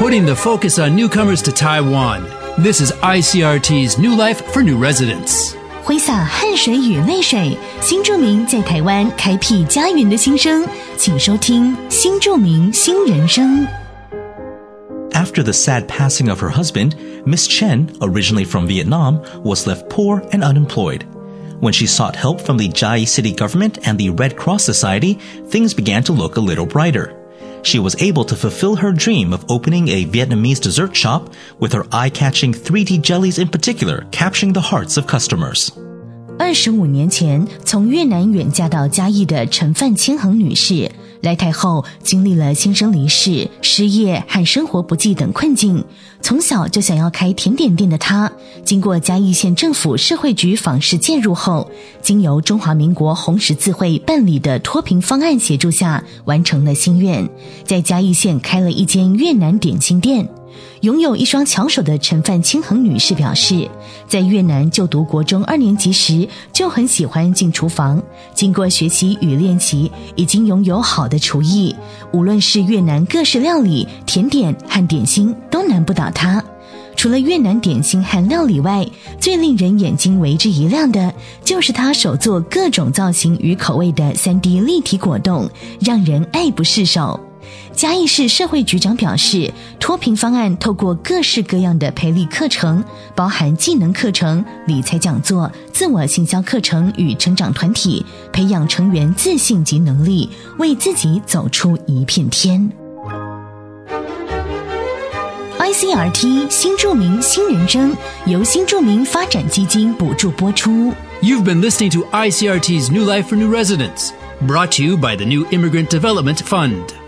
putting the focus on newcomers to Taiwan. This is ICRT's New Life for New Residents. 挥洒汗水与泪水，新住民在台湾开辟家园的心声，请收听《新住民新人生》。 After the sad passing of her husband, Miss Chen, originally from Vietnam, was left poor and unemployed. When she sought help from the Chiayi city government and the Red Cross Society, things began to look a little brighter. She was able to fulfill her dream of opening a Vietnamese dessert shop, with her eye-catching 3D jellies in particular capturing the hearts of customers. 二十五年前，从越南远嫁到嘉义的陈范清恒女士， 来台后经历了先生离世、失业和生活不济等困境。从小就想要开甜点店的她，经过嘉义县政府社会局访视介入后，经由中华民国红十字会办理的脱贫方案协助下，完成了心愿，在嘉义县开了一间越南点心店。拥有一双巧手的陈范清恒女士表示，在越南就读国中二年级时就很喜欢进厨房，经过学习与练习，已经拥有好的厨艺。无论是越南各式料理、甜点和点心，都难不倒她。除了越南点心和料理外，最令人眼睛为之一亮的，就是她手做各种造型与口味的 3D 立体果冻，让人爱不释手。嘉义市社会局长表示，脱贫方案透过各式各样的培力课程，包含技能课程、理财讲座、自我行销课程与成长团体，培养成员自信及能力，为自己走出一片天。ICRT 新著名新人生由新著名发展基金补助播出。You've been listening to ICRT's New Life for New Residents, brought to you by the New Immigrant Development Fund.